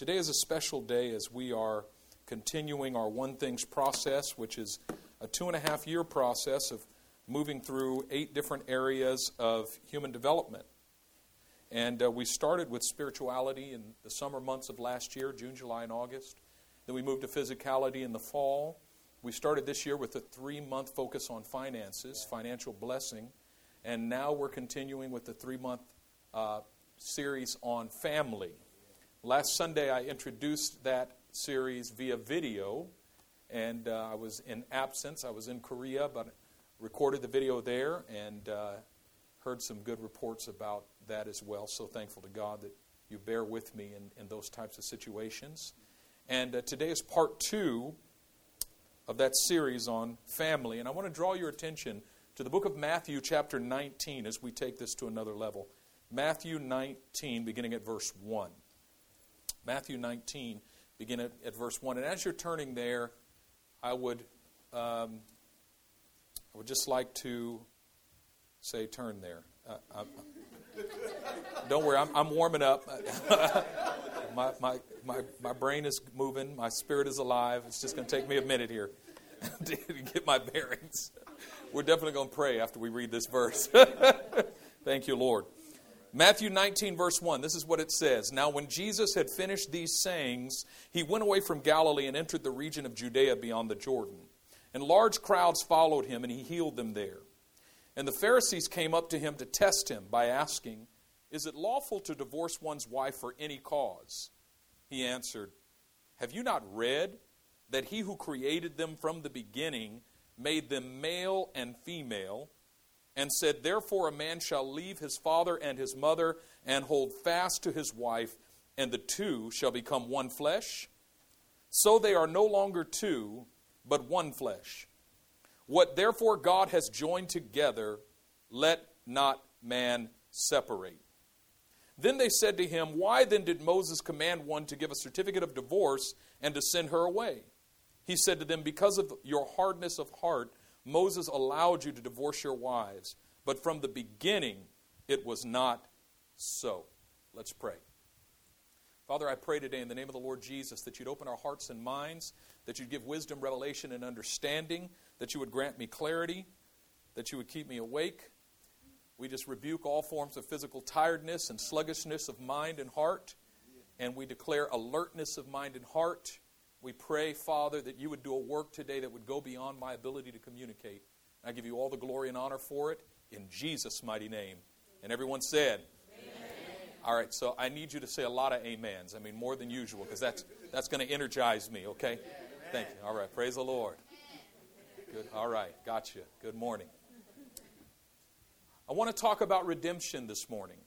Today is a special day as we are continuing our One Things process, which is a two and a half year process of moving through eight different areas of human development. And uh, we started with spirituality in the summer months of last year, June, July, and August. Then we moved to physicality in the fall. We started this year with a three month focus on finances, financial blessing. And now we're continuing with the three month uh, series on family. Last Sunday, I introduced that series via video, and uh, I was in absence. I was in Korea, but recorded the video there and uh, heard some good reports about that as well. So thankful to God that you bear with me in, in those types of situations. And uh, today is part two of that series on family. And I want to draw your attention to the book of Matthew, chapter 19, as we take this to another level. Matthew 19, beginning at verse 1. Matthew 19, begin at, at verse 1. And as you're turning there, I would, um, I would just like to say, turn there. Uh, don't worry, I'm, I'm warming up. my, my, my, my brain is moving, my spirit is alive. It's just going to take me a minute here to get my bearings. We're definitely going to pray after we read this verse. Thank you, Lord. Matthew 19, verse 1, this is what it says. Now, when Jesus had finished these sayings, he went away from Galilee and entered the region of Judea beyond the Jordan. And large crowds followed him, and he healed them there. And the Pharisees came up to him to test him by asking, Is it lawful to divorce one's wife for any cause? He answered, Have you not read that he who created them from the beginning made them male and female? And said, Therefore a man shall leave his father and his mother and hold fast to his wife, and the two shall become one flesh. So they are no longer two, but one flesh. What therefore God has joined together, let not man separate. Then they said to him, Why then did Moses command one to give a certificate of divorce and to send her away? He said to them, Because of your hardness of heart, Moses allowed you to divorce your wives, but from the beginning it was not so. Let's pray. Father, I pray today in the name of the Lord Jesus that you'd open our hearts and minds, that you'd give wisdom, revelation, and understanding, that you would grant me clarity, that you would keep me awake. We just rebuke all forms of physical tiredness and sluggishness of mind and heart, and we declare alertness of mind and heart we pray, Father, that you would do a work today that would go beyond my ability to communicate. I give you all the glory and honor for it in Jesus' mighty name. And everyone said, Amen. All right, so I need you to say a lot of amens. I mean, more than usual, because that's, that's going to energize me, okay? Thank you. All right, praise the Lord. Good. All right, gotcha. Good morning. I want to talk about redemption this morning.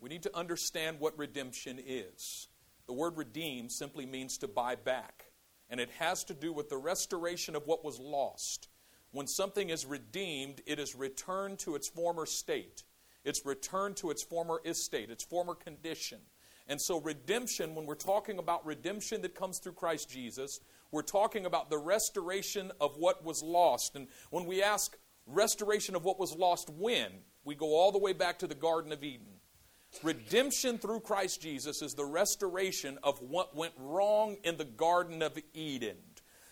We need to understand what redemption is. The word redeem simply means to buy back and it has to do with the restoration of what was lost. When something is redeemed, it is returned to its former state. It's returned to its former estate, its former condition. And so, redemption, when we're talking about redemption that comes through Christ Jesus, we're talking about the restoration of what was lost. And when we ask restoration of what was lost, when? We go all the way back to the Garden of Eden. Redemption through Christ Jesus is the restoration of what went wrong in the Garden of Eden.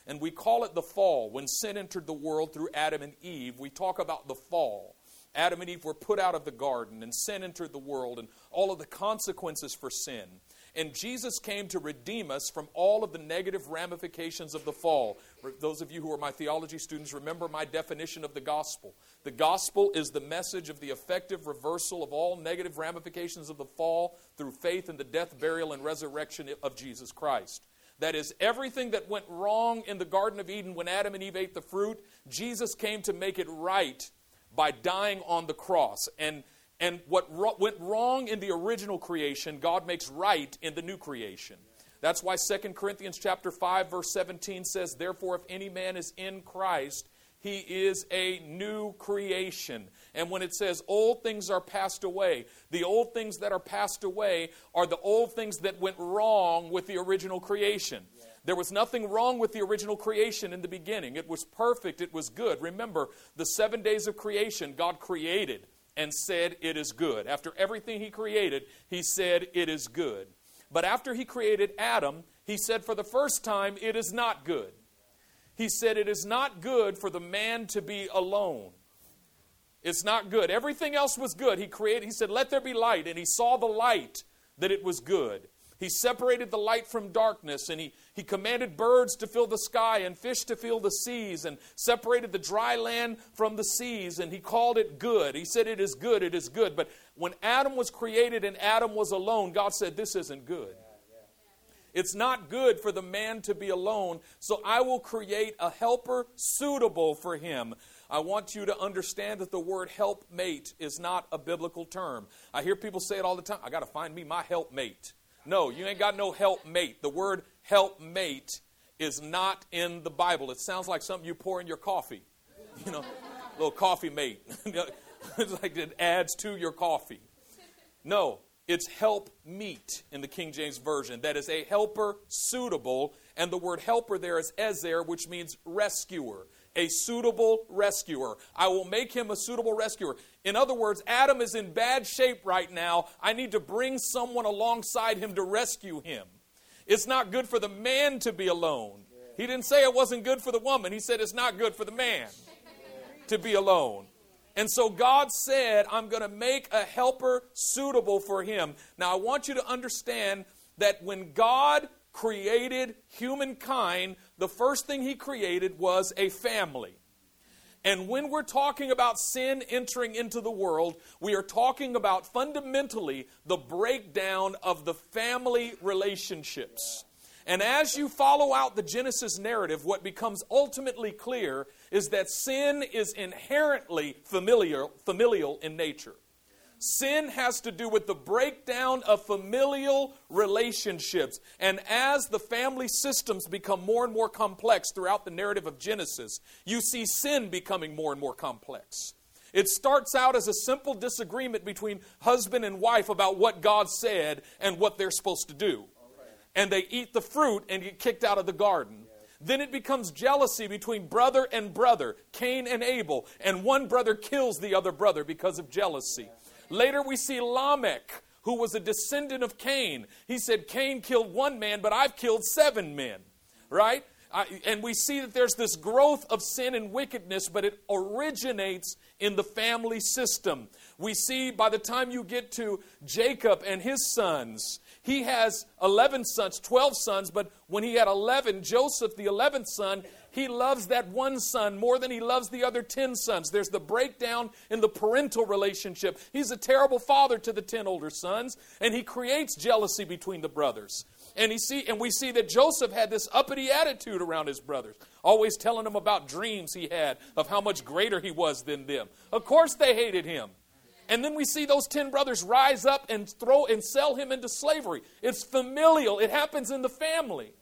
And we call it the fall. When sin entered the world through Adam and Eve, we talk about the fall. Adam and Eve were put out of the garden, and sin entered the world, and all of the consequences for sin. And Jesus came to redeem us from all of the negative ramifications of the fall. Those of you who are my theology students, remember my definition of the gospel. The gospel is the message of the effective reversal of all negative ramifications of the fall through faith in the death, burial, and resurrection of Jesus Christ. That is, everything that went wrong in the Garden of Eden when Adam and Eve ate the fruit, Jesus came to make it right by dying on the cross. And and what ro- went wrong in the original creation, God makes right in the new creation. That's why 2 Corinthians chapter 5 verse 17 says, "Therefore if any man is in Christ, he is a new creation." And when it says old things are passed away, the old things that are passed away are the old things that went wrong with the original creation. There was nothing wrong with the original creation in the beginning. It was perfect, it was good. Remember, the 7 days of creation God created and said, It is good. After everything he created, he said, It is good. But after he created Adam, he said for the first time, it is not good. He said, It is not good for the man to be alone. It's not good. Everything else was good. He created, he said, Let there be light. And he saw the light that it was good. He separated the light from darkness, and he, he commanded birds to fill the sky and fish to fill the seas, and separated the dry land from the seas, and he called it good. He said, It is good, it is good. But when Adam was created and Adam was alone, God said, This isn't good. It's not good for the man to be alone, so I will create a helper suitable for him. I want you to understand that the word helpmate is not a biblical term. I hear people say it all the time I got to find me my helpmate. No, you ain't got no helpmate. The word helpmate is not in the Bible. It sounds like something you pour in your coffee. You know, little coffee mate. it's like it adds to your coffee. No, it's help meet in the King James Version. That is a helper suitable, and the word helper there is ezer, which means rescuer a suitable rescuer. I will make him a suitable rescuer. In other words, Adam is in bad shape right now. I need to bring someone alongside him to rescue him. It's not good for the man to be alone. He didn't say it wasn't good for the woman, he said it's not good for the man to be alone. And so God said, I'm going to make a helper suitable for him. Now, I want you to understand that when God created humankind, the first thing he created was a family. And when we're talking about sin entering into the world, we are talking about fundamentally the breakdown of the family relationships. And as you follow out the Genesis narrative, what becomes ultimately clear is that sin is inherently familial, familial in nature. Sin has to do with the breakdown of familial relationships. And as the family systems become more and more complex throughout the narrative of Genesis, you see sin becoming more and more complex. It starts out as a simple disagreement between husband and wife about what God said and what they're supposed to do. And they eat the fruit and get kicked out of the garden. Then it becomes jealousy between brother and brother, Cain and Abel, and one brother kills the other brother because of jealousy. Later, we see Lamech, who was a descendant of Cain. He said, Cain killed one man, but I've killed seven men, right? and we see that there's this growth of sin and wickedness, but it originates in the family system. We see by the time you get to Jacob and his sons, he has 11 sons, 12 sons, but when he had 11, Joseph, the 11th son, he loves that one son more than he loves the other 10 sons. There's the breakdown in the parental relationship. He's a terrible father to the 10 older sons, and he creates jealousy between the brothers. And, he see, and we see that Joseph had this uppity attitude around his brothers, always telling them about dreams he had of how much greater he was than them. Of course, they hated him. And then we see those 10 brothers rise up and throw and sell him into slavery. It's familial, it happens in the family.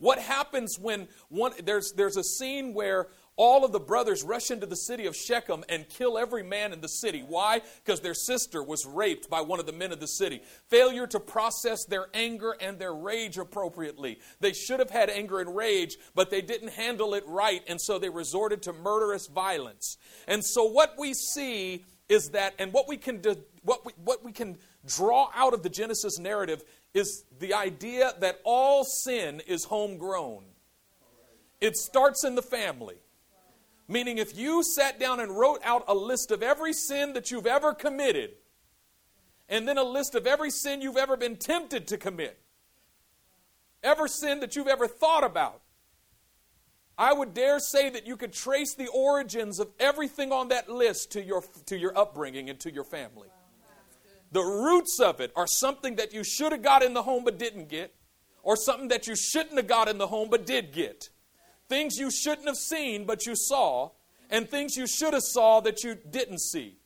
What happens when one, there's, there's a scene where all of the brothers rush into the city of Shechem and kill every man in the city. Why? Because their sister was raped by one of the men of the city. Failure to process their anger and their rage appropriately. They should have had anger and rage, but they didn't handle it right, and so they resorted to murderous violence. And so what we see is that, and what we can do, what we, what we can draw out of the Genesis narrative is the idea that all sin is homegrown. It starts in the family. Meaning, if you sat down and wrote out a list of every sin that you've ever committed, and then a list of every sin you've ever been tempted to commit, every sin that you've ever thought about, I would dare say that you could trace the origins of everything on that list to your, to your upbringing and to your family. The roots of it are something that you should have got in the home but didn't get, or something that you shouldn't have got in the home but did get. Things you shouldn't have seen but you saw, and things you should have saw that you didn't see.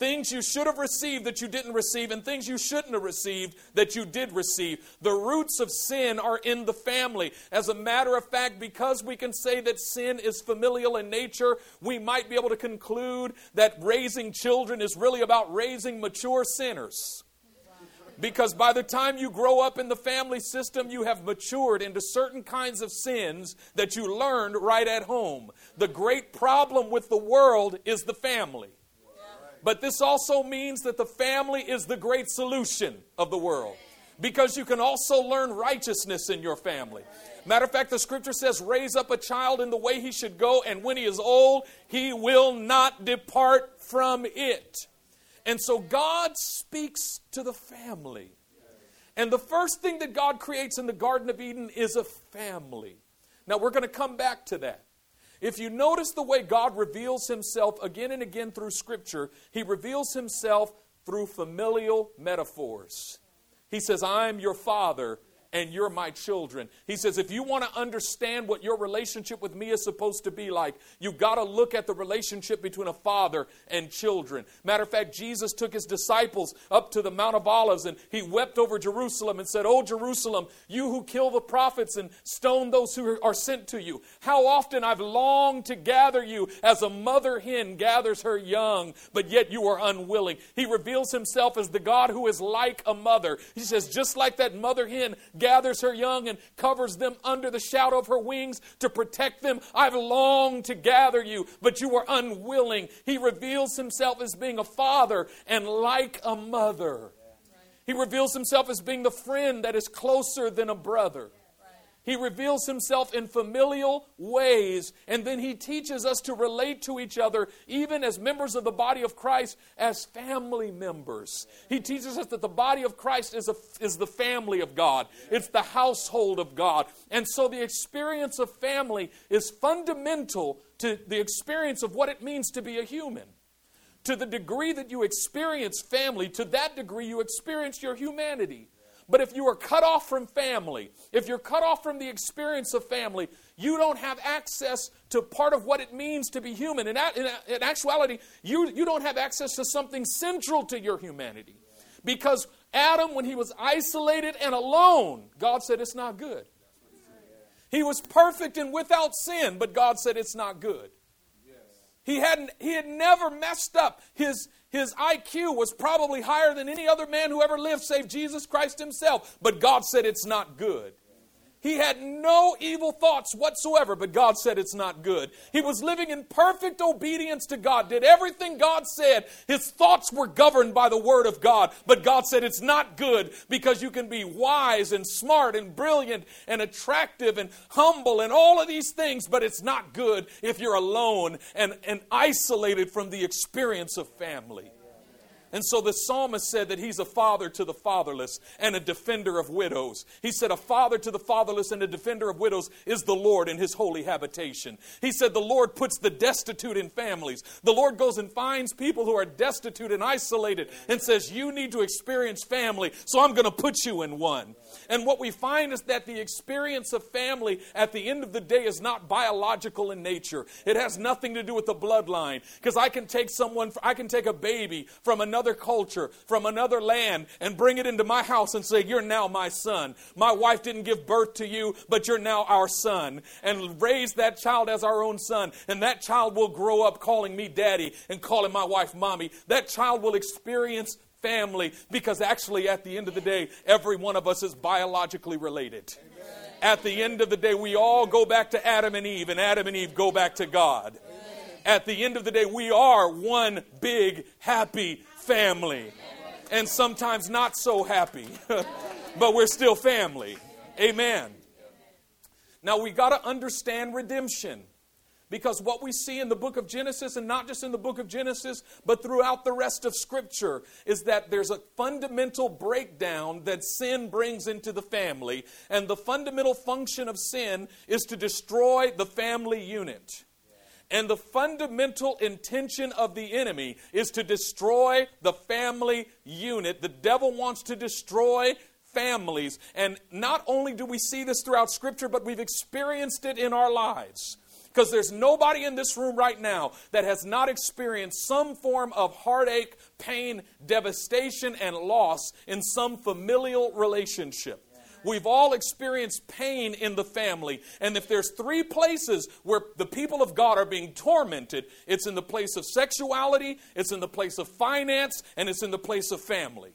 Things you should have received that you didn't receive, and things you shouldn't have received that you did receive. The roots of sin are in the family. As a matter of fact, because we can say that sin is familial in nature, we might be able to conclude that raising children is really about raising mature sinners. Because by the time you grow up in the family system, you have matured into certain kinds of sins that you learned right at home. The great problem with the world is the family. But this also means that the family is the great solution of the world. because you can also learn righteousness in your family. Matter of fact, the scripture says, raise up a child in the way he should go, and when he is old, he will not depart from it. And so God speaks to the family. And the first thing that God creates in the Garden of Eden is a family. Now, we're going to come back to that. If you notice the way God reveals himself again and again through Scripture, he reveals himself through familial metaphors. He says, I'm your father and you're my children. He says, if you want to understand what your relationship with me is supposed to be like, you've got to look at the relationship between a father and children. Matter of fact, Jesus took his disciples up to the Mount of Olives and he wept over Jerusalem and said, Oh, Jerusalem, you who kill the prophets and stone those who are sent to you, how often I've longed to gather you as a mother hen gathers her young, but yet you are unwilling. He reveals himself as the God who is like a mother. He says, just like that mother hen gathers her young and covers them under the shadow of her wings to protect them. I've longed to gather you, but you were unwilling. He reveals himself as being a father and like a mother. He reveals himself as being the friend that is closer than a brother. He reveals himself in familial ways, and then he teaches us to relate to each other, even as members of the body of Christ, as family members. He teaches us that the body of Christ is, a, is the family of God, it's the household of God. And so the experience of family is fundamental to the experience of what it means to be a human. To the degree that you experience family, to that degree you experience your humanity. But if you are cut off from family, if you're cut off from the experience of family, you don't have access to part of what it means to be human. In, in, in actuality, you, you don't have access to something central to your humanity. Because Adam, when he was isolated and alone, God said it's not good. He was perfect and without sin, but God said it's not good. He, hadn't, he had never messed up. His, his IQ was probably higher than any other man who ever lived, save Jesus Christ himself. But God said it's not good. He had no evil thoughts whatsoever, but God said it's not good. He was living in perfect obedience to God, did everything God said. His thoughts were governed by the Word of God, but God said it's not good because you can be wise and smart and brilliant and attractive and humble and all of these things, but it's not good if you're alone and, and isolated from the experience of family. And so the psalmist said that he's a father to the fatherless and a defender of widows. He said, A father to the fatherless and a defender of widows is the Lord in his holy habitation. He said, The Lord puts the destitute in families. The Lord goes and finds people who are destitute and isolated and says, You need to experience family, so I'm going to put you in one. And what we find is that the experience of family at the end of the day is not biological in nature. It has nothing to do with the bloodline. Because I can take someone, I can take a baby from another culture, from another land, and bring it into my house and say, You're now my son. My wife didn't give birth to you, but you're now our son. And raise that child as our own son. And that child will grow up calling me daddy and calling my wife mommy. That child will experience family because actually, at the end of the day, every one of us is biologically related. At the end of the day, we all go back to Adam and Eve, and Adam and Eve go back to God. At the end of the day, we are one big, happy family. And sometimes not so happy, but we're still family. Amen. Now, we got to understand redemption. Because what we see in the book of Genesis, and not just in the book of Genesis, but throughout the rest of Scripture, is that there's a fundamental breakdown that sin brings into the family. And the fundamental function of sin is to destroy the family unit. And the fundamental intention of the enemy is to destroy the family unit. The devil wants to destroy families. And not only do we see this throughout Scripture, but we've experienced it in our lives. Because there's nobody in this room right now that has not experienced some form of heartache, pain, devastation, and loss in some familial relationship. We've all experienced pain in the family. And if there's three places where the people of God are being tormented, it's in the place of sexuality, it's in the place of finance, and it's in the place of family.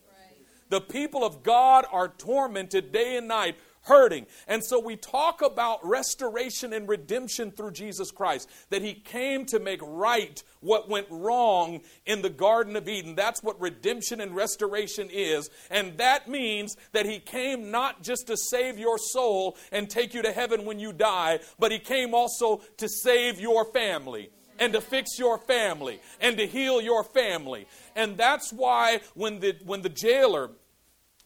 The people of God are tormented day and night hurting. And so we talk about restoration and redemption through Jesus Christ, that He came to make right what went wrong in the Garden of Eden. That's what redemption and restoration is. And that means that He came not just to save your soul and take you to heaven when you die, but He came also to save your family and to fix your family and to heal your family. And that's why when the when the jailer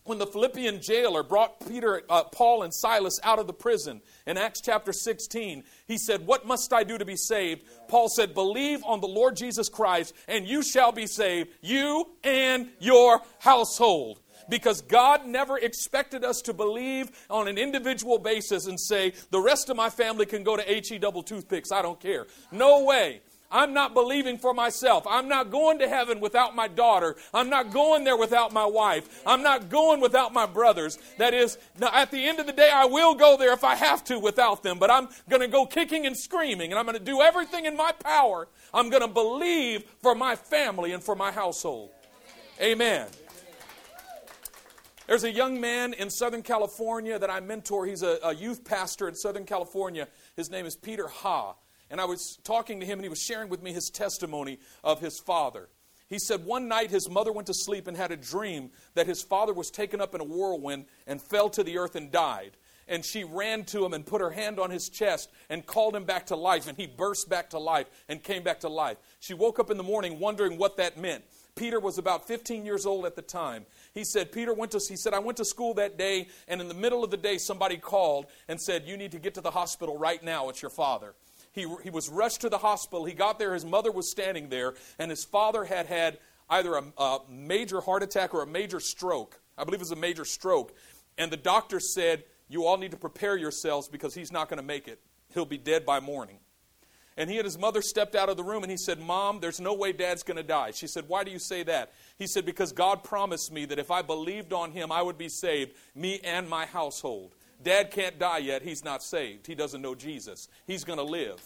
when the Philippian jailer brought Peter, uh, Paul, and Silas out of the prison in Acts chapter 16, he said, What must I do to be saved? Paul said, Believe on the Lord Jesus Christ, and you shall be saved, you and your household. Because God never expected us to believe on an individual basis and say, The rest of my family can go to HE double toothpicks. I don't care. No way. I'm not believing for myself. I'm not going to heaven without my daughter. I'm not going there without my wife. I'm not going without my brothers. That is, at the end of the day, I will go there if I have to without them, but I'm going to go kicking and screaming, and I'm going to do everything in my power. I'm going to believe for my family and for my household. Amen. There's a young man in Southern California that I mentor. He's a, a youth pastor in Southern California. His name is Peter Ha. And I was talking to him, and he was sharing with me his testimony of his father. He said one night his mother went to sleep and had a dream that his father was taken up in a whirlwind and fell to the earth and died. And she ran to him and put her hand on his chest and called him back to life. And he burst back to life and came back to life. She woke up in the morning wondering what that meant. Peter was about 15 years old at the time. He said, Peter went to, he said, I went to school that day, and in the middle of the day, somebody called and said, You need to get to the hospital right now. It's your father. He, he was rushed to the hospital. He got there, his mother was standing there, and his father had had either a, a major heart attack or a major stroke. I believe it was a major stroke. And the doctor said, You all need to prepare yourselves because he's not going to make it. He'll be dead by morning. And he and his mother stepped out of the room and he said, Mom, there's no way dad's going to die. She said, Why do you say that? He said, Because God promised me that if I believed on him, I would be saved, me and my household. Dad can't die yet. He's not saved. He doesn't know Jesus. He's going to live.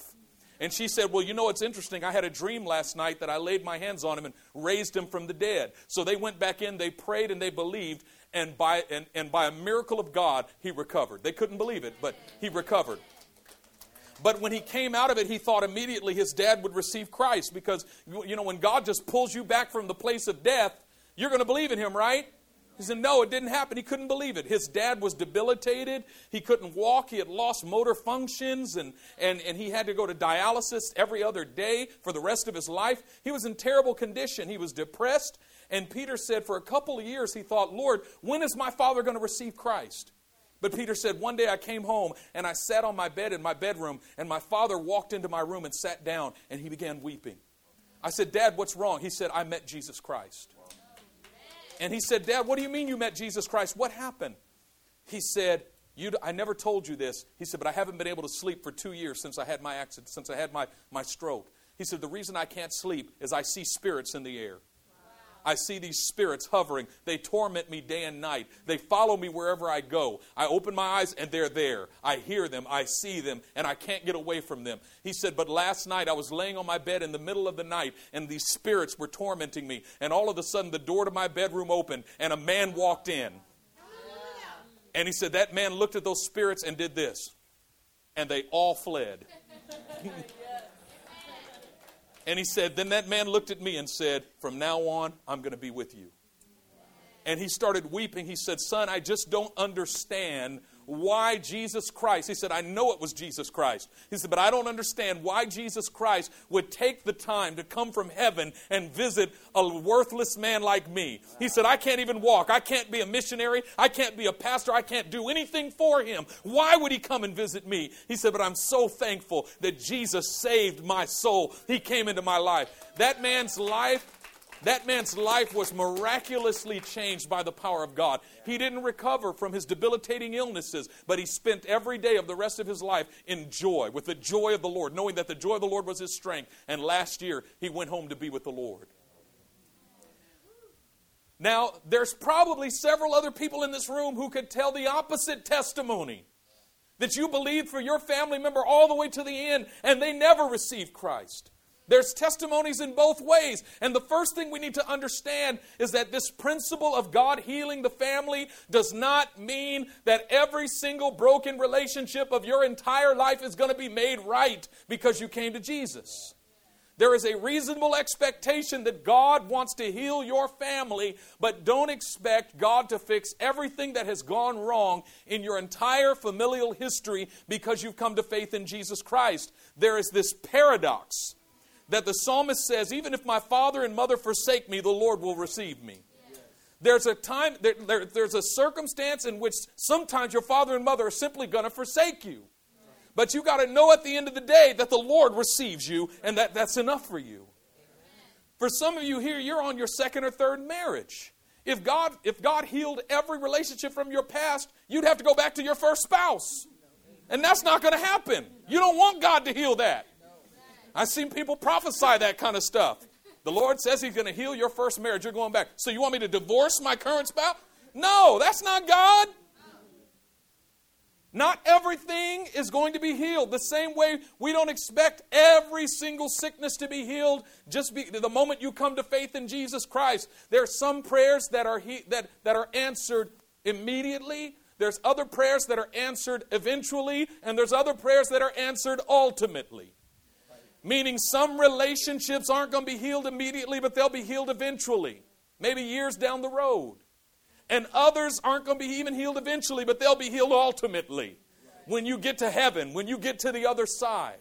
And she said, Well, you know, it's interesting. I had a dream last night that I laid my hands on him and raised him from the dead. So they went back in, they prayed, and they believed. And by, and, and by a miracle of God, he recovered. They couldn't believe it, but he recovered. But when he came out of it, he thought immediately his dad would receive Christ because, you know, when God just pulls you back from the place of death, you're going to believe in him, right? He said, No, it didn't happen. He couldn't believe it. His dad was debilitated. He couldn't walk. He had lost motor functions, and, and, and he had to go to dialysis every other day for the rest of his life. He was in terrible condition. He was depressed. And Peter said, For a couple of years, he thought, Lord, when is my father going to receive Christ? But Peter said, One day I came home and I sat on my bed in my bedroom, and my father walked into my room and sat down, and he began weeping. I said, Dad, what's wrong? He said, I met Jesus Christ. And he said, Dad, what do you mean you met Jesus Christ? What happened? He said, I never told you this. He said, but I haven't been able to sleep for two years since I had my accident, since I had my, my stroke. He said, the reason I can't sleep is I see spirits in the air. I see these spirits hovering. They torment me day and night. They follow me wherever I go. I open my eyes and they're there. I hear them, I see them, and I can't get away from them. He said, But last night I was laying on my bed in the middle of the night and these spirits were tormenting me. And all of a sudden the door to my bedroom opened and a man walked in. And he said, That man looked at those spirits and did this. And they all fled. And he said, Then that man looked at me and said, From now on, I'm going to be with you. And he started weeping. He said, Son, I just don't understand why Jesus Christ, he said, I know it was Jesus Christ. He said, but I don't understand why Jesus Christ would take the time to come from heaven and visit a worthless man like me. He said, I can't even walk. I can't be a missionary. I can't be a pastor. I can't do anything for him. Why would he come and visit me? He said, but I'm so thankful that Jesus saved my soul. He came into my life. That man's life that man's life was miraculously changed by the power of God. He didn't recover from his debilitating illnesses, but he spent every day of the rest of his life in joy, with the joy of the Lord, knowing that the joy of the Lord was his strength. And last year, he went home to be with the Lord. Now, there's probably several other people in this room who could tell the opposite testimony that you believed for your family member all the way to the end and they never received Christ. There's testimonies in both ways. And the first thing we need to understand is that this principle of God healing the family does not mean that every single broken relationship of your entire life is going to be made right because you came to Jesus. There is a reasonable expectation that God wants to heal your family, but don't expect God to fix everything that has gone wrong in your entire familial history because you've come to faith in Jesus Christ. There is this paradox that the psalmist says, Even if my father and mother forsake me, the Lord will receive me. There's a time, there, there, there's a circumstance in which sometimes your father and mother are simply going to forsake you. But you got to know at the end of the day that the Lord receives you and that that's enough for you. For some of you here, you're on your second or third marriage. If God, if God healed every relationship from your past, you'd have to go back to your first spouse. And that's not going to happen. You don't want God to heal that. I've seen people prophesy that kind of stuff. The Lord says He's going to heal your first marriage. You're going back. So you want me to divorce my current spouse? No, that's not God. Not everything is going to be healed. The same way we don't expect every single sickness to be healed just be, the moment you come to faith in Jesus Christ. There are some prayers that are, he, that, that are answered immediately. There's other prayers that are answered eventually, and there's other prayers that are answered ultimately. Meaning some relationships aren't going to be healed immediately, but they'll be healed eventually, maybe years down the road. And others aren't going to be even healed eventually, but they'll be healed ultimately when you get to heaven, when you get to the other side.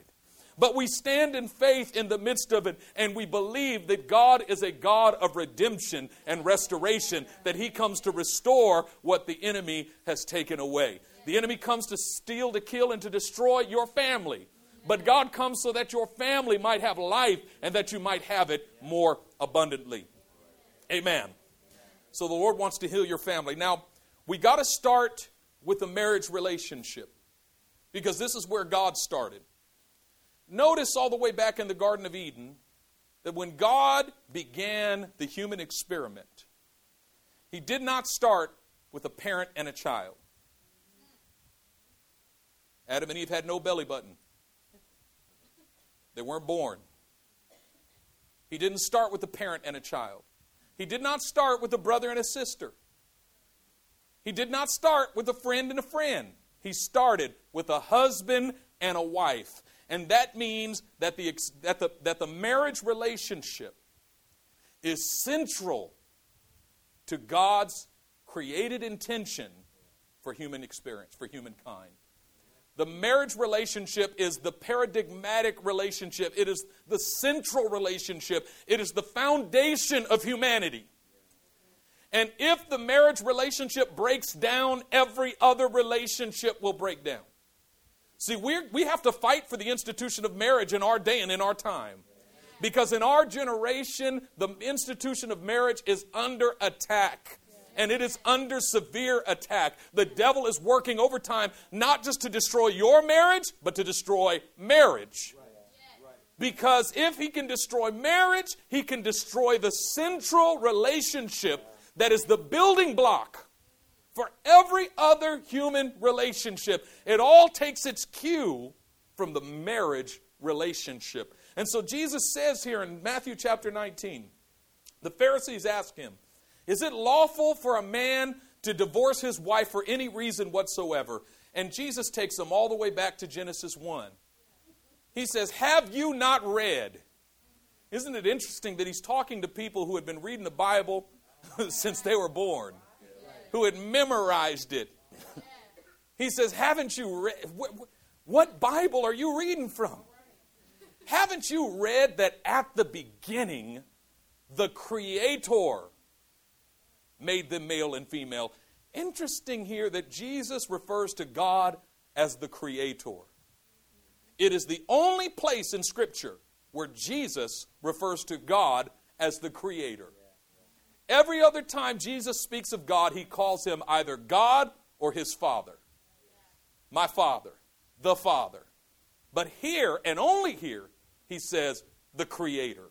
But we stand in faith in the midst of it, and we believe that God is a God of redemption and restoration, that He comes to restore what the enemy has taken away. The enemy comes to steal, to kill, and to destroy your family. But God comes so that your family might have life and that you might have it more abundantly. Amen. So the Lord wants to heal your family. Now, we got to start with the marriage relationship because this is where God started. Notice all the way back in the Garden of Eden that when God began the human experiment, He did not start with a parent and a child. Adam and Eve had no belly button, they weren't born. He didn't start with a parent and a child. He did not start with a brother and a sister. He did not start with a friend and a friend. He started with a husband and a wife. And that means that the, that the, that the marriage relationship is central to God's created intention for human experience, for humankind. The marriage relationship is the paradigmatic relationship. It is the central relationship. It is the foundation of humanity. And if the marriage relationship breaks down, every other relationship will break down. See, we we have to fight for the institution of marriage in our day and in our time. Because in our generation, the institution of marriage is under attack and it is under severe attack. The devil is working overtime not just to destroy your marriage, but to destroy marriage. Because if he can destroy marriage, he can destroy the central relationship that is the building block for every other human relationship. It all takes its cue from the marriage relationship. And so Jesus says here in Matthew chapter 19, the Pharisees ask him, is it lawful for a man to divorce his wife for any reason whatsoever? And Jesus takes them all the way back to Genesis 1. He says, Have you not read? Isn't it interesting that he's talking to people who had been reading the Bible since they were born, who had memorized it? he says, Haven't you read? What Bible are you reading from? Haven't you read that at the beginning, the Creator made them male and female. Interesting here that Jesus refers to God as the creator. It is the only place in Scripture where Jesus refers to God as the creator. Every other time Jesus speaks of God, he calls him either God or his Father. My Father, the Father. But here, and only here, he says the Creator.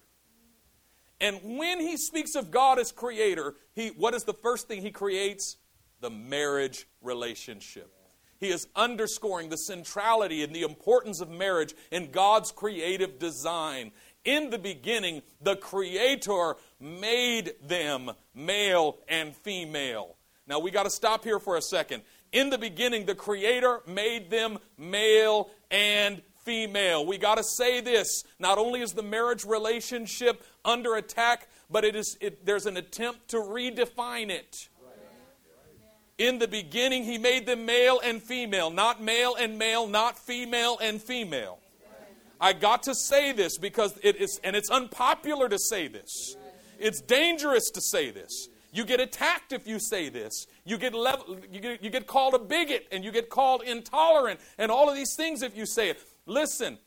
And when he speaks of God as creator, he, what is the first thing he creates? The marriage relationship. He is underscoring the centrality and the importance of marriage in God's creative design. In the beginning, the Creator made them male and female. Now we got to stop here for a second. In the beginning, the Creator made them male and female. We got to say this. Not only is the marriage relationship under attack, but it is, it, there's an attempt to redefine it. In the beginning, he made them male and female, not male and male, not female and female. I got to say this because it is, and it's unpopular to say this. It's dangerous to say this. You get attacked if you say this. You get, level, you, get, you get called a bigot and you get called intolerant and all of these things if you say it. Listen,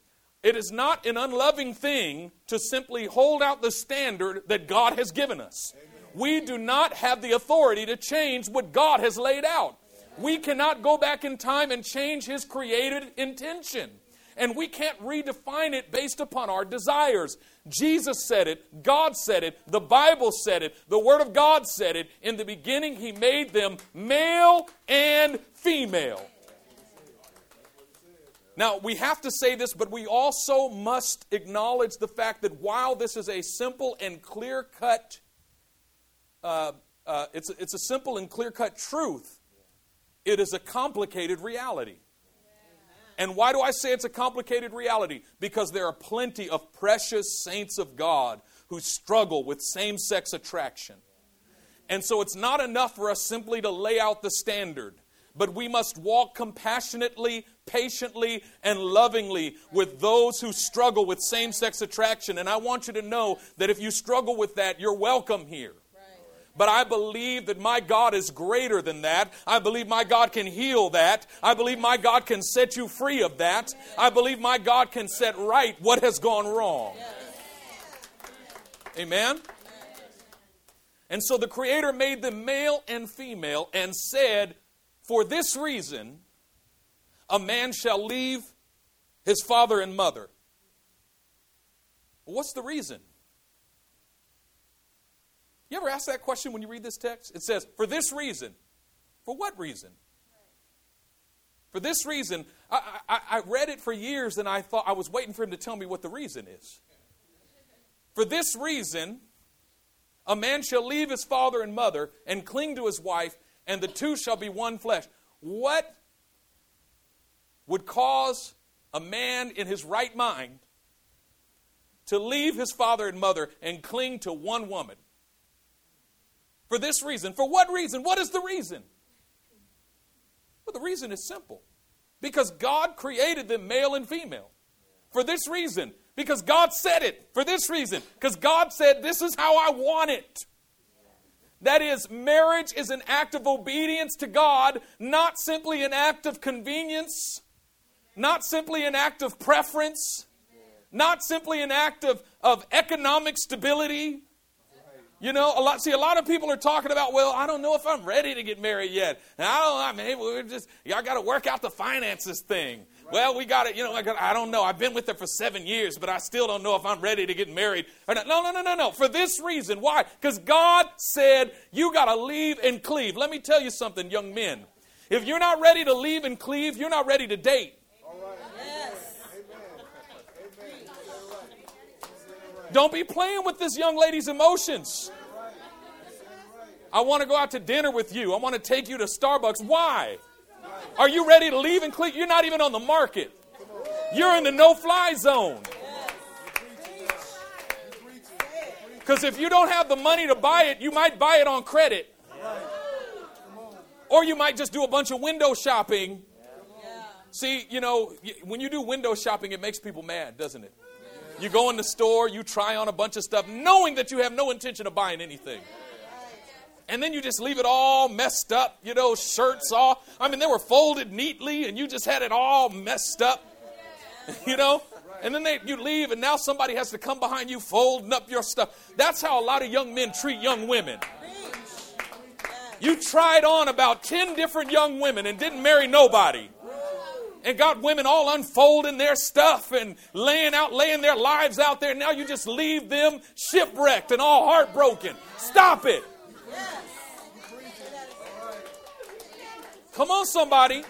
it is not an unloving thing to simply hold out the standard that God has given us. We do not have the authority to change what God has laid out. We cannot go back in time and change His created intention. And we can't redefine it based upon our desires. Jesus said it, God said it, the Bible said it, the Word of God said it. In the beginning, He made them male and female. Now, we have to say this, but we also must acknowledge the fact that while this is a simple and clear cut, uh, uh, it's, it's a simple and clear cut truth, it is a complicated reality. And why do I say it's a complicated reality? Because there are plenty of precious saints of God who struggle with same sex attraction. And so it's not enough for us simply to lay out the standard, but we must walk compassionately, patiently, and lovingly with those who struggle with same sex attraction. And I want you to know that if you struggle with that, you're welcome here. But I believe that my God is greater than that. I believe my God can heal that. I believe my God can set you free of that. I believe my God can set right what has gone wrong. Amen? And so the Creator made them male and female and said, For this reason, a man shall leave his father and mother. What's the reason? You ever ask that question when you read this text? It says, for this reason. For what reason? For this reason, I, I, I, read it for years and I thought I was waiting for him to tell me what the reason is. For this reason, a man shall leave his father and mother and cling to his wife, and the two shall be one flesh. What would cause a man in his right mind to leave his father and mother and cling to one woman? For this reason. For what reason? What is the reason? Well, the reason is simple because God created them male and female. For this reason. Because God said it. For this reason. Because God said, This is how I want it. That is, marriage is an act of obedience to God, not simply an act of convenience, not simply an act of preference, not simply an act of, of economic stability, you know, a lot. See, a lot of people are talking about, well, I don't know if I'm ready to get married yet. And I don't. Know, I mean, we're just. Y'all got to work out the finances thing. Right. Well, we got it. You know, like, I don't know. I've been with her for seven years, but I still don't know if I'm ready to get married. No, no, no, no, no. For this reason, why? Because God said you got to leave and cleave. Let me tell you something, young men. If you're not ready to leave and cleave, you're not ready to date. Don't be playing with this young lady's emotions. I want to go out to dinner with you. I want to take you to Starbucks. Why? Are you ready to leave and clean? You're not even on the market. You're in the no fly zone. Because if you don't have the money to buy it, you might buy it on credit. Or you might just do a bunch of window shopping. See, you know, when you do window shopping, it makes people mad, doesn't it? You go in the store, you try on a bunch of stuff, knowing that you have no intention of buying anything. And then you just leave it all messed up, you know, shirts all. I mean, they were folded neatly, and you just had it all messed up, you know. And then they, you leave, and now somebody has to come behind you folding up your stuff. That's how a lot of young men treat young women. You tried on about 10 different young women and didn't marry nobody and got women all unfolding their stuff and laying out, laying their lives out there. Now you just leave them shipwrecked and all heartbroken. Stop it. Come on, somebody.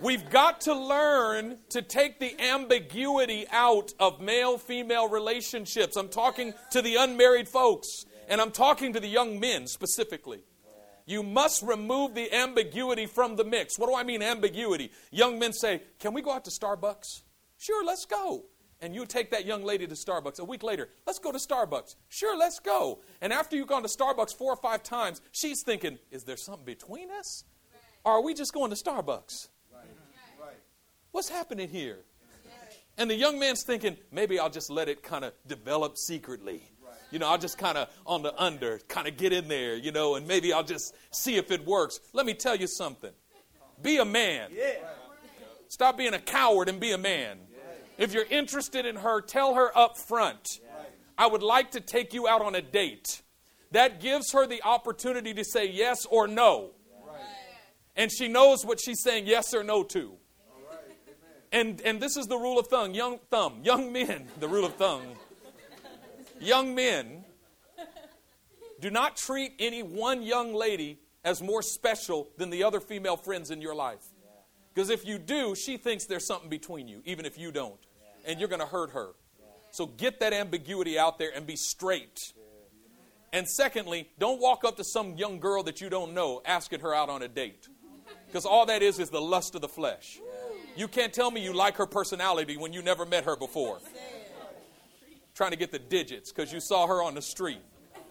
We've got to learn to take the ambiguity out of male female relationships. I'm talking to the unmarried folks, and I'm talking to the young men specifically. You must remove the ambiguity from the mix. What do I mean, ambiguity? Young men say, Can we go out to Starbucks? Sure, let's go. And you take that young lady to Starbucks. A week later, let's go to Starbucks. Sure, let's go. And after you've gone to Starbucks four or five times, she's thinking, Is there something between us? Or are we just going to Starbucks? What's happening here? And the young man's thinking, maybe I'll just let it kind of develop secretly. You know, I'll just kind of on the under, kind of get in there, you know, and maybe I'll just see if it works. Let me tell you something be a man. Stop being a coward and be a man. If you're interested in her, tell her up front. I would like to take you out on a date. That gives her the opportunity to say yes or no. And she knows what she's saying yes or no to. And, and this is the rule of thumb, young thumb, young men, the rule of thumb. young men, do not treat any one young lady as more special than the other female friends in your life. Because if you do, she thinks there's something between you, even if you don't. And you're going to hurt her. So get that ambiguity out there and be straight. And secondly, don't walk up to some young girl that you don't know asking her out on a date. Because all that is is the lust of the flesh. You can't tell me you like her personality when you never met her before. Trying to get the digits because you saw her on the street.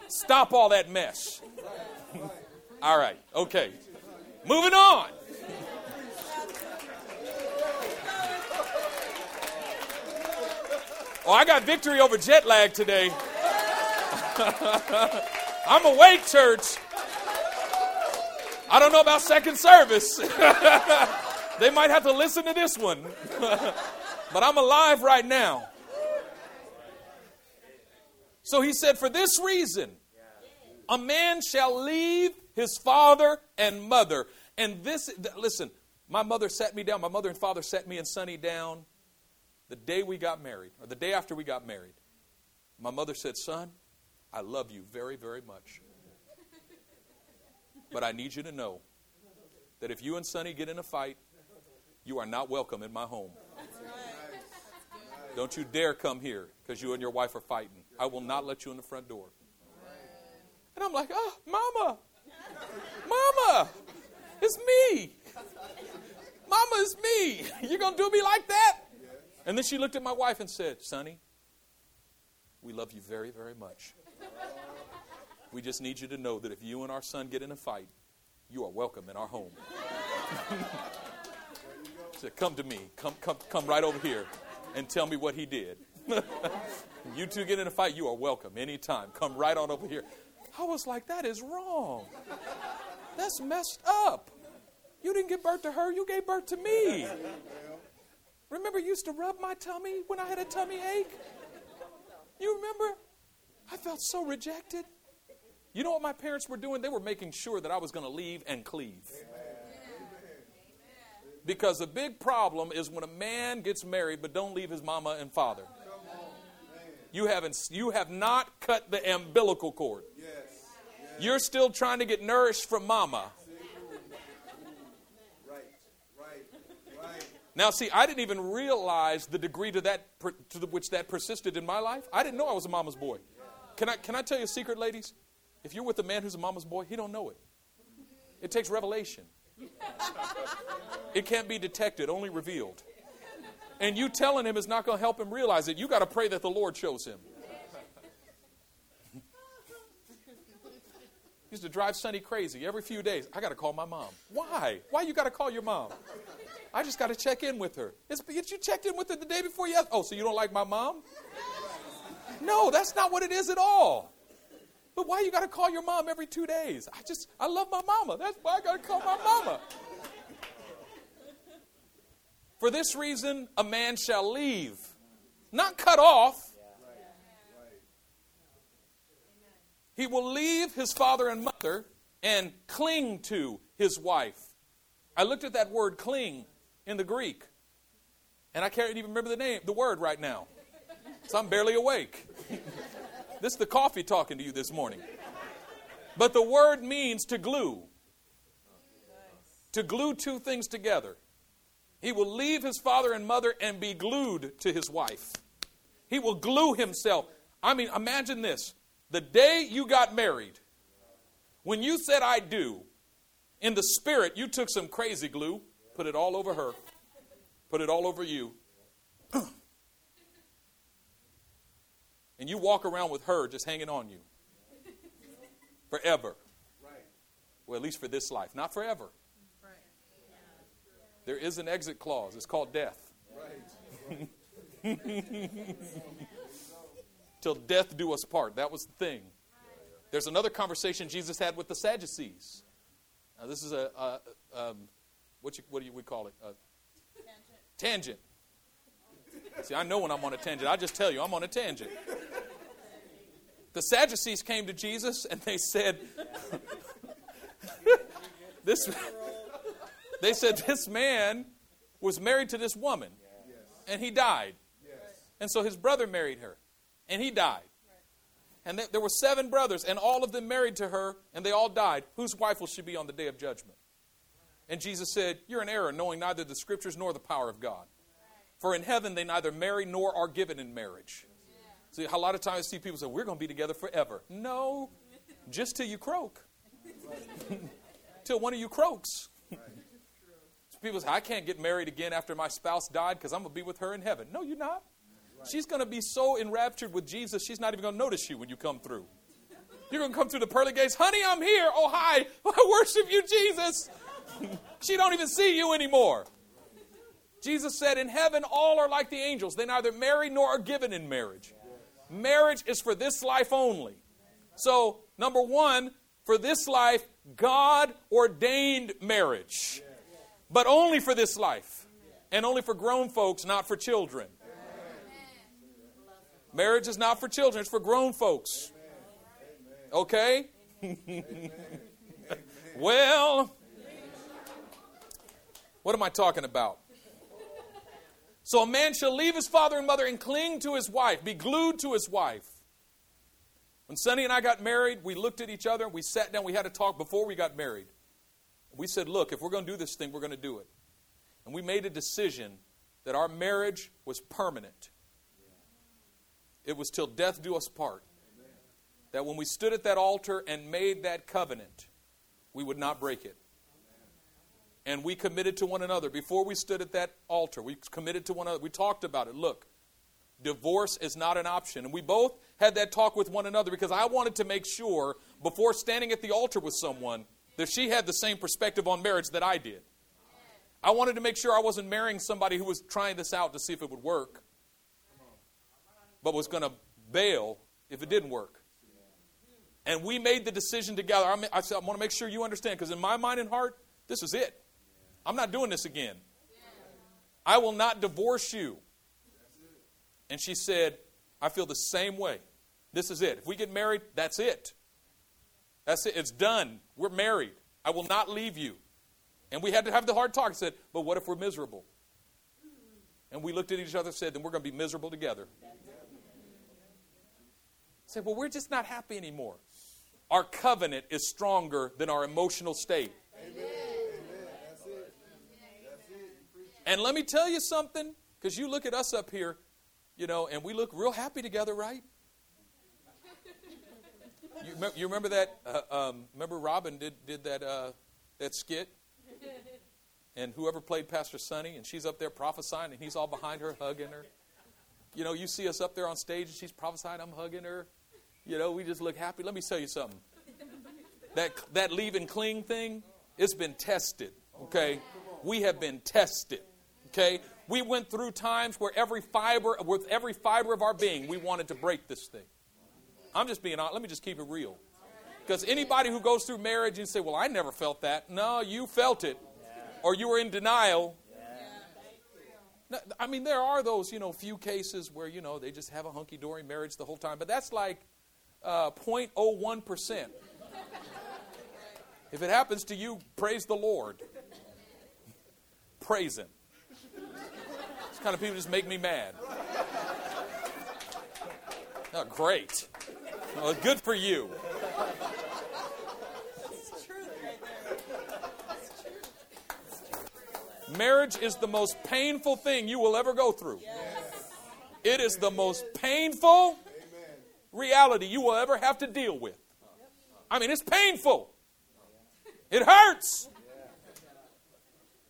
Stop all that mess. all right, okay. Moving on. Oh, I got victory over jet lag today. I'm awake, church. I don't know about second service. they might have to listen to this one. but I'm alive right now. So he said, For this reason, a man shall leave his father and mother. And this, listen, my mother sat me down, my mother and father sat me and Sonny down the day we got married, or the day after we got married. My mother said, Son, I love you very, very much. But I need you to know that if you and Sonny get in a fight, you are not welcome in my home. Don't you dare come here because you and your wife are fighting. I will not let you in the front door. And I'm like, oh, Mama, Mama, it's me. Mama, it's me. You're going to do me like that? And then she looked at my wife and said, Sonny, we love you very, very much. We just need you to know that if you and our son get in a fight, you are welcome in our home. She said, Come to me. Come, come, come right over here and tell me what he did. you two get in a fight, you are welcome anytime. Come right on over here. I was like, that is wrong. That's messed up. You didn't give birth to her, you gave birth to me. Remember, you used to rub my tummy when I had a tummy ache? You remember? I felt so rejected. You know what my parents were doing? They were making sure that I was going to leave and cleave. Because the big problem is when a man gets married but don't leave his mama and father. You haven't you have not cut the umbilical cord. You're still trying to get nourished from mama. Now, see, I didn't even realize the degree to that to which that persisted in my life. I didn't know I was a mama's boy. Can I can I tell you a secret, ladies? If you're with a man who's a mama's boy, he don't know it. It takes revelation. It can't be detected, only revealed. And you telling him is not going to help him realize it. You got to pray that the Lord shows him. Used to drive Sonny crazy every few days. I got to call my mom. Why? Why you got to call your mom? I just got to check in with her. It's, you checked in with her the day before you. Oh, so you don't like my mom? No, that's not what it is at all. But why you got to call your mom every two days? I just, I love my mama. That's why I got to call my mama. For this reason, a man shall leave, not cut off. He will leave his father and mother and cling to his wife. I looked at that word cling in the Greek, and I can't even remember the name, the word right now. So I'm barely awake. this is the coffee talking to you this morning. But the word means to glue. To glue two things together. He will leave his father and mother and be glued to his wife. He will glue himself. I mean, imagine this. The day you got married, when you said I do, in the spirit, you took some crazy glue, put it all over her, put it all over you. and you walk around with her just hanging on you forever. Well, at least for this life, not forever. There is an exit clause. It's called death. Till death do us part. That was the thing. There's another conversation Jesus had with the Sadducees. Now, this is a, a um, what, you, what do you we call it? A tangent. tangent. See, I know when I'm on a tangent. I just tell you, I'm on a tangent. The Sadducees came to Jesus and they said, "This." They said this man was married to this woman, and he died. And so his brother married her, and he died. And there were seven brothers, and all of them married to her, and they all died. Whose wife will she be on the day of judgment? And Jesus said, You're in error, knowing neither the scriptures nor the power of God. For in heaven they neither marry nor are given in marriage. See, a lot of times I see people say, We're going to be together forever. No, just till you croak. till one of you croaks. People say, I can't get married again after my spouse died because I'm going to be with her in heaven. No, you're not. She's going to be so enraptured with Jesus, she's not even going to notice you when you come through. You're going to come through the pearly gates. Honey, I'm here. Oh, hi. I worship you, Jesus. she don't even see you anymore. Jesus said, In heaven, all are like the angels. They neither marry nor are given in marriage. Marriage is for this life only. So, number one, for this life, God ordained marriage but only for this life and only for grown folks, not for children. Marriage is not for children, it's for grown folks. Okay? well, what am I talking about? So a man shall leave his father and mother and cling to his wife, be glued to his wife. When Sonny and I got married, we looked at each other, and we sat down, we had a talk before we got married. We said, look, if we're going to do this thing, we're going to do it. And we made a decision that our marriage was permanent. It was till death do us part. That when we stood at that altar and made that covenant, we would not break it. And we committed to one another. Before we stood at that altar, we committed to one another. We talked about it. Look, divorce is not an option. And we both had that talk with one another because I wanted to make sure before standing at the altar with someone that she had the same perspective on marriage that I did. I wanted to make sure I wasn't marrying somebody who was trying this out to see if it would work, but was going to bail if it didn't work. And we made the decision together. I, I want to make sure you understand, because in my mind and heart, this is it. I'm not doing this again. I will not divorce you. And she said, I feel the same way. This is it. If we get married, that's it. That's it. It's done. We're married. I will not leave you. And we had to have the hard talk. I said, but what if we're miserable? And we looked at each other and said, then we're going to be miserable together. I said, well, we're just not happy anymore. Our covenant is stronger than our emotional state. And let me tell you something, because you look at us up here, you know, and we look real happy together, right? You, you remember that? Uh, um, remember Robin did did that uh, that skit, and whoever played Pastor Sonny, and she's up there prophesying, and he's all behind her hugging her. You know, you see us up there on stage, and she's prophesying, I'm hugging her. You know, we just look happy. Let me tell you something. That that leave and cling thing, it's been tested. Okay, we have been tested. Okay, we went through times where every fiber, with every fiber of our being, we wanted to break this thing. I'm just being honest. Let me just keep it real. Because anybody who goes through marriage and say, well, I never felt that. No, you felt it. Or you were in denial. I mean, there are those, you know, few cases where, you know, they just have a hunky dory marriage the whole time. But that's like uh, 0.01%. If it happens to you, praise the Lord. Praise Him. Kind of people just make me mad. Oh, great. Well, good for you. Marriage is the most painful thing you will ever go through. It is the most painful reality you will ever have to deal with. I mean, it's painful. It hurts.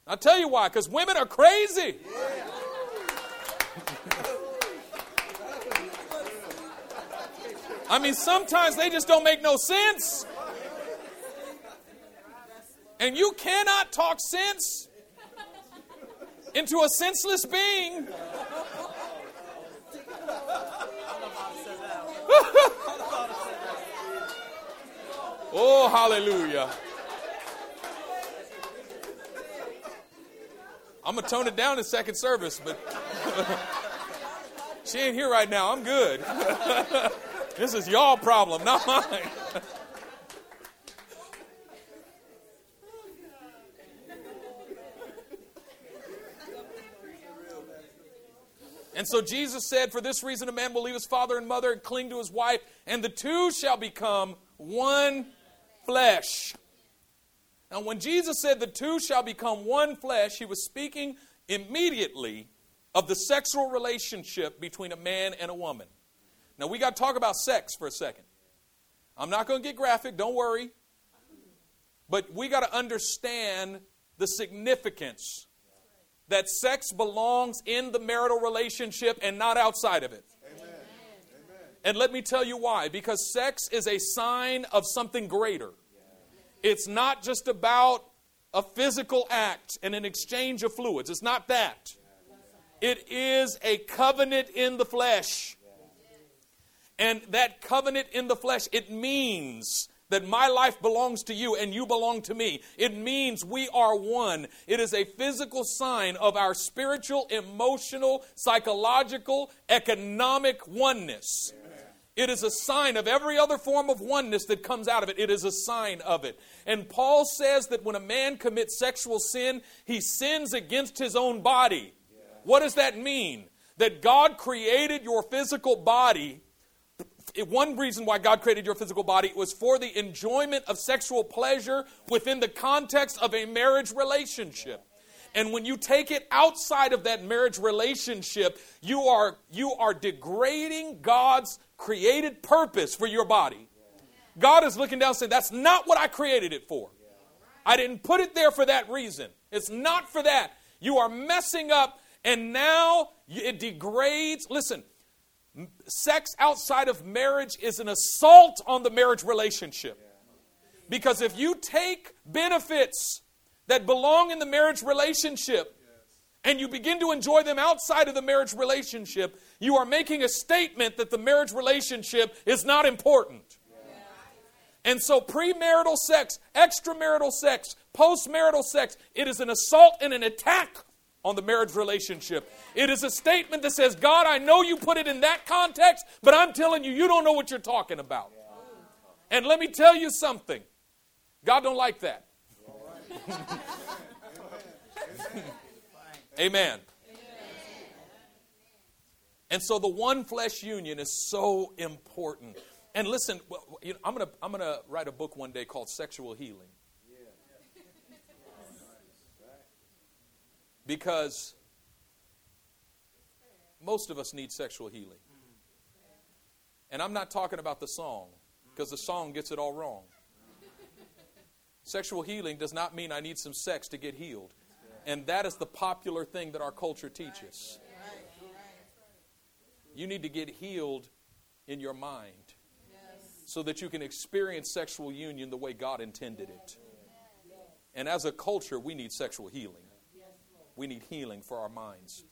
I'll tell you why, because women are crazy. I mean, sometimes they just don't make no sense. And you cannot talk sense into a senseless being. oh, hallelujah. I'm going to tone it down in second service, but she ain't here right now. I'm good. this is y'all problem, not mine. And so Jesus said, For this reason, a man will leave his father and mother and cling to his wife, and the two shall become one flesh. Now, when Jesus said the two shall become one flesh, he was speaking immediately of the sexual relationship between a man and a woman. Now, we got to talk about sex for a second. I'm not going to get graphic, don't worry. But we got to understand the significance that sex belongs in the marital relationship and not outside of it. Amen. And let me tell you why. Because sex is a sign of something greater. It's not just about a physical act and an exchange of fluids. It's not that. It is a covenant in the flesh. And that covenant in the flesh, it means that my life belongs to you and you belong to me. It means we are one. It is a physical sign of our spiritual, emotional, psychological, economic oneness. It is a sign of every other form of oneness that comes out of it. It is a sign of it. And Paul says that when a man commits sexual sin, he sins against his own body. What does that mean? That God created your physical body. One reason why God created your physical body was for the enjoyment of sexual pleasure within the context of a marriage relationship. And when you take it outside of that marriage relationship, you are, you are degrading God's created purpose for your body. God is looking down saying, That's not what I created it for. I didn't put it there for that reason. It's not for that. You are messing up, and now it degrades. Listen, sex outside of marriage is an assault on the marriage relationship. Because if you take benefits that belong in the marriage relationship and you begin to enjoy them outside of the marriage relationship, you are making a statement that the marriage relationship is not important. And so, premarital sex, extramarital sex, postmarital sex, it is an assault and an attack on the marriage relationship. It is a statement that says, God, I know you put it in that context, but I'm telling you, you don't know what you're talking about. And let me tell you something God don't like that. Amen. And so the one flesh union is so important. And listen, I'm going to I'm going to write a book one day called Sexual Healing. Because most of us need sexual healing. And I'm not talking about the song, because the song gets it all wrong. Sexual healing does not mean I need some sex to get healed. And that is the popular thing that our culture teaches. You need to get healed in your mind so that you can experience sexual union the way God intended it. And as a culture, we need sexual healing. We need healing for our minds.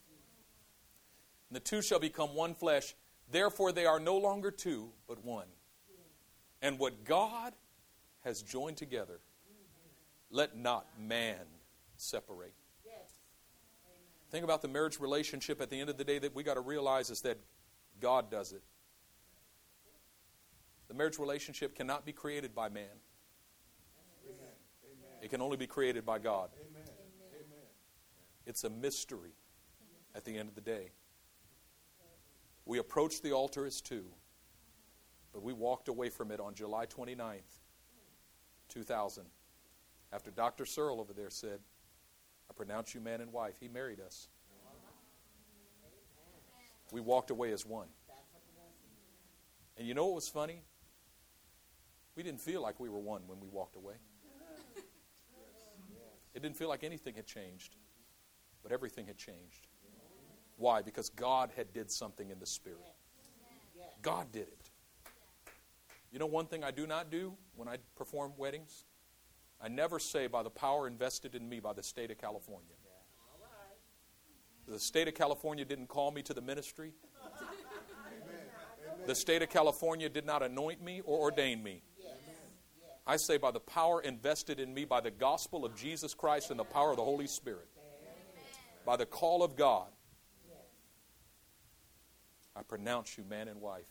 And the two shall become one flesh. Therefore, they are no longer two, but one. And what God has joined together, let not man separate. Think about the marriage relationship at the end of the day that we got to realize is that God does it. The marriage relationship cannot be created by man. It can only be created by God. It's a mystery at the end of the day. We approached the altar as two, but we walked away from it on July 29th, 2000, after Dr. Searle over there said, I pronounce you man and wife. He married us. We walked away as one. And you know what was funny? We didn't feel like we were one when we walked away. It didn't feel like anything had changed, but everything had changed. Why? Because God had did something in the spirit. God did it. You know one thing I do not do when I perform weddings? I never say by the power invested in me by the state of California. The state of California didn't call me to the ministry. The state of California did not anoint me or ordain me. I say by the power invested in me by the gospel of Jesus Christ and the power of the Holy Spirit. By the call of God. I pronounce you man and wife.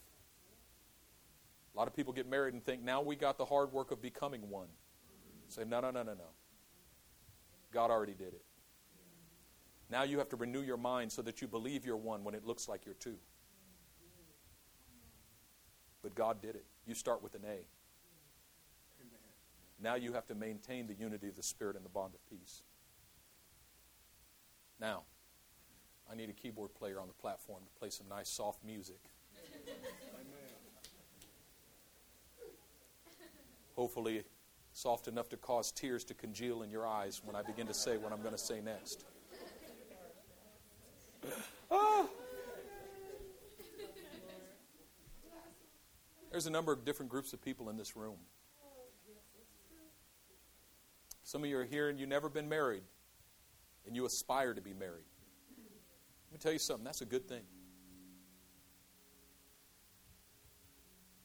A lot of people get married and think, now we got the hard work of becoming one. Say, no, no, no, no, no. God already did it. Now you have to renew your mind so that you believe you're one when it looks like you're two. But God did it. You start with an A. Now you have to maintain the unity of the Spirit and the bond of peace. Now, I need a keyboard player on the platform to play some nice, soft music. Hopefully, soft enough to cause tears to congeal in your eyes when I begin to say what I'm going to say next. Ah. There's a number of different groups of people in this room. Some of you are here and you've never been married, and you aspire to be married. Let me tell you something, that's a good thing.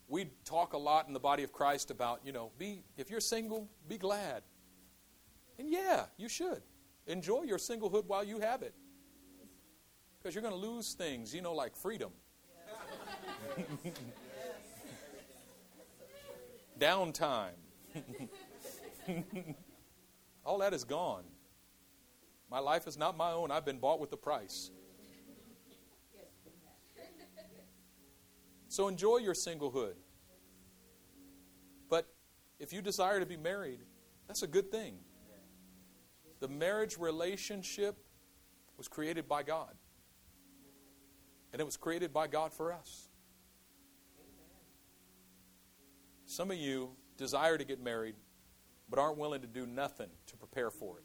We talk a lot in the body of Christ about, you know, be if you're single, be glad. And yeah, you should. Enjoy your singlehood while you have it. Because you're going to lose things, you know, like freedom. Downtime. All that is gone. My life is not my own. I've been bought with a price. So enjoy your singlehood. But if you desire to be married, that's a good thing. The marriage relationship was created by God. And it was created by God for us. Some of you desire to get married, but aren't willing to do nothing to prepare for it.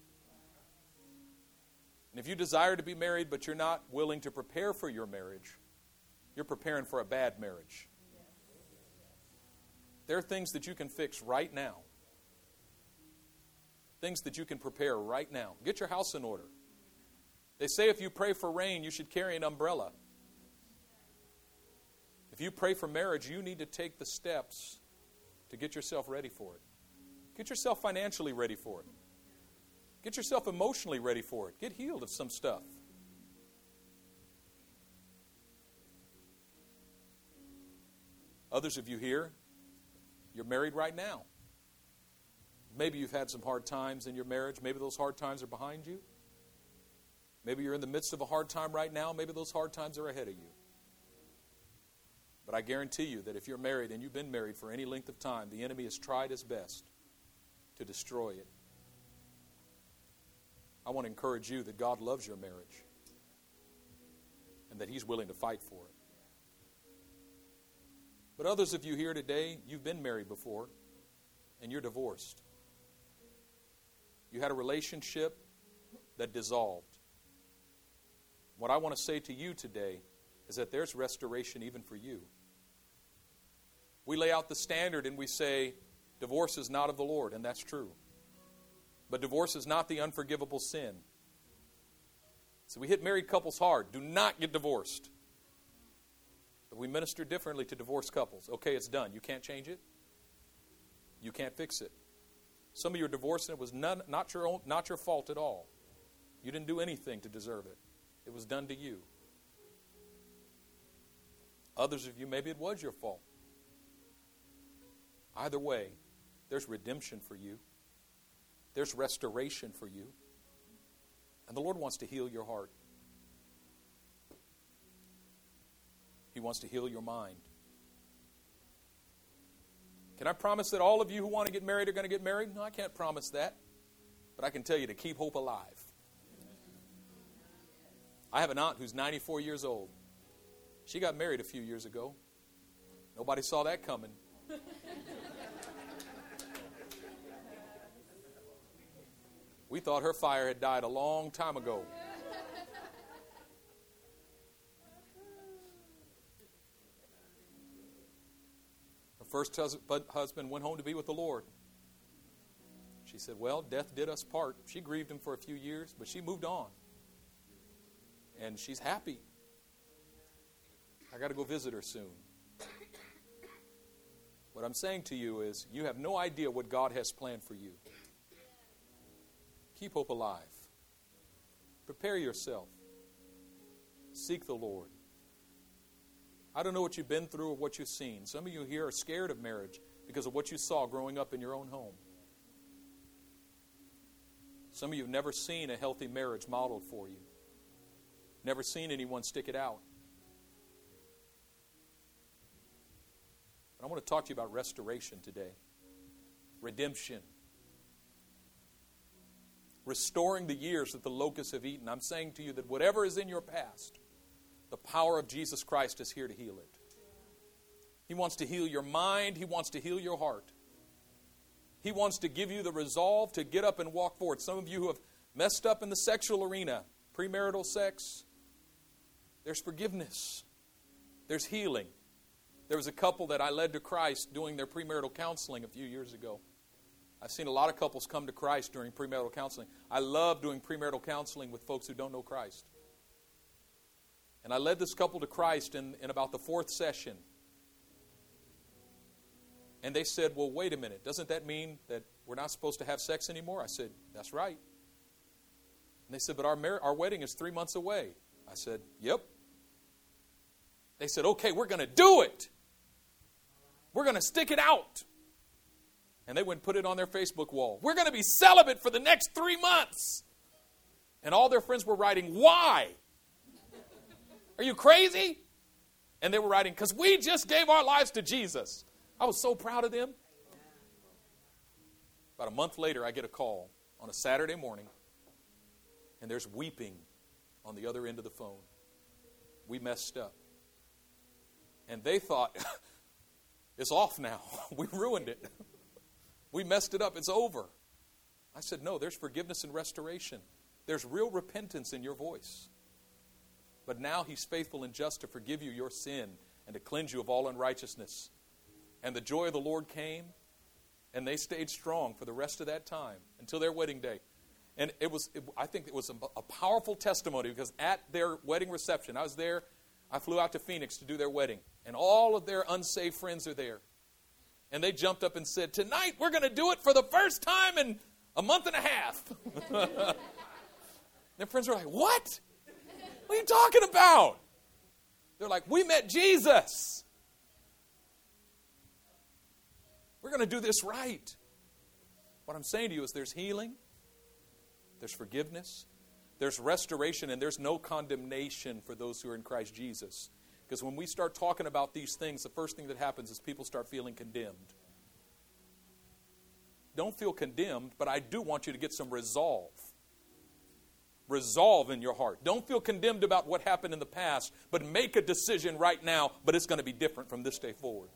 And if you desire to be married, but you're not willing to prepare for your marriage, you're preparing for a bad marriage. There are things that you can fix right now, things that you can prepare right now. Get your house in order. They say if you pray for rain, you should carry an umbrella. If you pray for marriage, you need to take the steps to get yourself ready for it. Get yourself financially ready for it. Get yourself emotionally ready for it. Get healed of some stuff. Others of you here, you're married right now. Maybe you've had some hard times in your marriage. Maybe those hard times are behind you. Maybe you're in the midst of a hard time right now. Maybe those hard times are ahead of you. But I guarantee you that if you're married and you've been married for any length of time, the enemy has tried his best to destroy it. I want to encourage you that God loves your marriage and that He's willing to fight for it. But others of you here today, you've been married before and you're divorced. You had a relationship that dissolved. What I want to say to you today is that there's restoration even for you. We lay out the standard and we say, divorce is not of the Lord, and that's true. But divorce is not the unforgivable sin. So we hit married couples hard. Do not get divorced. But we minister differently to divorced couples. Okay, it's done. You can't change it. You can't fix it. Some of you are divorced and it was none, not, your own, not your fault at all. You didn't do anything to deserve it. It was done to you. Others of you, maybe it was your fault. Either way, there's redemption for you, there's restoration for you. And the Lord wants to heal your heart, He wants to heal your mind. Can I promise that all of you who want to get married are going to get married? No, I can't promise that. But I can tell you to keep hope alive. I have an aunt who's 94 years old. She got married a few years ago. Nobody saw that coming. We thought her fire had died a long time ago. Her first husband went home to be with the Lord. She said, Well, death did us part. She grieved him for a few years, but she moved on. And she's happy. I got to go visit her soon. What I'm saying to you is, you have no idea what God has planned for you. Keep hope alive. Prepare yourself. Seek the Lord. I don't know what you've been through or what you've seen. Some of you here are scared of marriage because of what you saw growing up in your own home. Some of you have never seen a healthy marriage modeled for you, never seen anyone stick it out. But I want to talk to you about restoration today redemption. Restoring the years that the locusts have eaten. I'm saying to you that whatever is in your past, the power of Jesus Christ is here to heal it. He wants to heal your mind, He wants to heal your heart. He wants to give you the resolve to get up and walk forward. Some of you who have messed up in the sexual arena, premarital sex, there's forgiveness, there's healing. There was a couple that I led to Christ doing their premarital counseling a few years ago. I've seen a lot of couples come to Christ during premarital counseling. I love doing premarital counseling with folks who don't know Christ. And I led this couple to Christ in, in about the fourth session. And they said, Well, wait a minute. Doesn't that mean that we're not supposed to have sex anymore? I said, That's right. And they said, But our, mar- our wedding is three months away. I said, Yep. They said, Okay, we're going to do it. We're going to stick it out. And they went and put it on their Facebook wall. We're going to be celibate for the next three months. And all their friends were writing, Why? Are you crazy? And they were writing, Because we just gave our lives to Jesus. I was so proud of them. About a month later, I get a call on a Saturday morning, and there's weeping on the other end of the phone. We messed up. And they thought, it's off now. we ruined it. we messed it up. It's over. I said, no, there's forgiveness and restoration. There's real repentance in your voice. But now he's faithful and just to forgive you your sin and to cleanse you of all unrighteousness. And the joy of the Lord came, and they stayed strong for the rest of that time until their wedding day. And it was, it, I think it was a, a powerful testimony because at their wedding reception, I was there, I flew out to Phoenix to do their wedding, and all of their unsaved friends are there. And they jumped up and said, Tonight we're going to do it for the first time in a month and a half. their friends were like, What? What are you talking about? They're like, We met Jesus. We're going to do this right. What I'm saying to you is there's healing, there's forgiveness, there's restoration, and there's no condemnation for those who are in Christ Jesus. Because when we start talking about these things, the first thing that happens is people start feeling condemned. Don't feel condemned, but I do want you to get some resolve. Resolve in your heart. Don't feel condemned about what happened in the past, but make a decision right now, but it's going to be different from this day forward.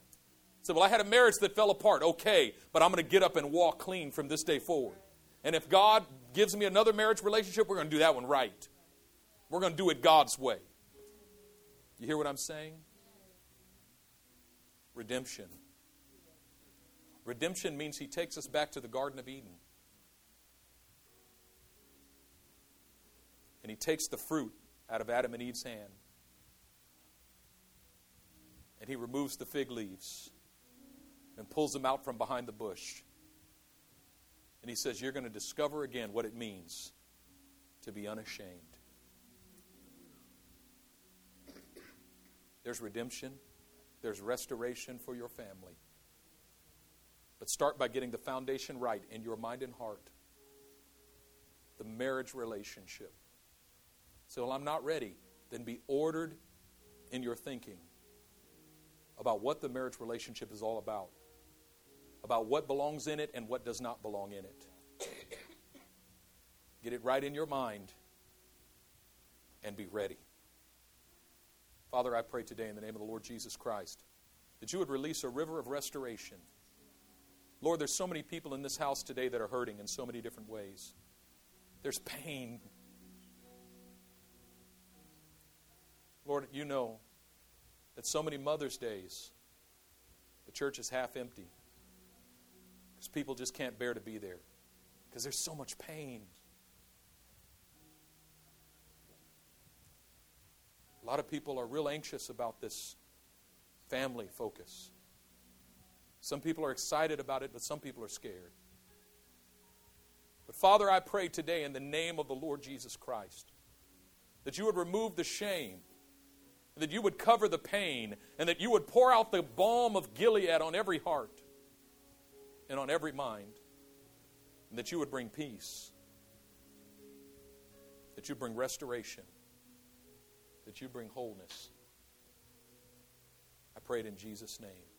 Say, well, I had a marriage that fell apart. Okay, but I'm going to get up and walk clean from this day forward. And if God gives me another marriage relationship, we're going to do that one right. We're going to do it God's way. You hear what I'm saying? Redemption. Redemption means He takes us back to the Garden of Eden. And He takes the fruit out of Adam and Eve's hand. And He removes the fig leaves and pulls them out from behind the bush. And he says, You're going to discover again what it means to be unashamed. There's redemption, there's restoration for your family. But start by getting the foundation right in your mind and heart the marriage relationship. So, well, I'm not ready. Then be ordered in your thinking about what the marriage relationship is all about about what belongs in it and what does not belong in it. Get it right in your mind and be ready. Father, I pray today in the name of the Lord Jesus Christ that you would release a river of restoration. Lord, there's so many people in this house today that are hurting in so many different ways. There's pain. Lord, you know that so many Mother's Days, the church is half empty because people just can't bear to be there because there's so much pain. A lot of people are real anxious about this family focus. Some people are excited about it, but some people are scared. But Father, I pray today in the name of the Lord Jesus Christ that you would remove the shame, that you would cover the pain, and that you would pour out the balm of Gilead on every heart and on every mind, and that you would bring peace, that you bring restoration, that you bring wholeness. I pray it in Jesus' name.